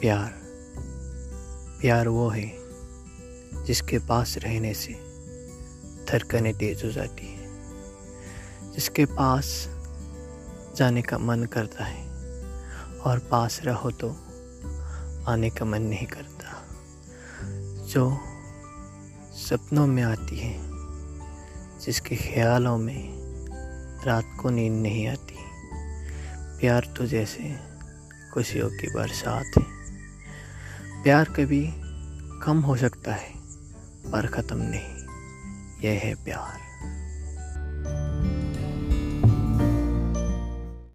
प्यार प्यार वो है जिसके पास रहने से धड़कनें तेज हो जाती है, जिसके पास जाने का मन करता है और पास रहो तो आने का मन नहीं करता। जो सपनों में आती है, जिसके ख्यालों में रात को नींद नहीं आती, प्यार तो जैसे खुशियों की बरसात है। प्यार कभी कम हो सकता है पर ख़त्म नहीं। यह है प्यार।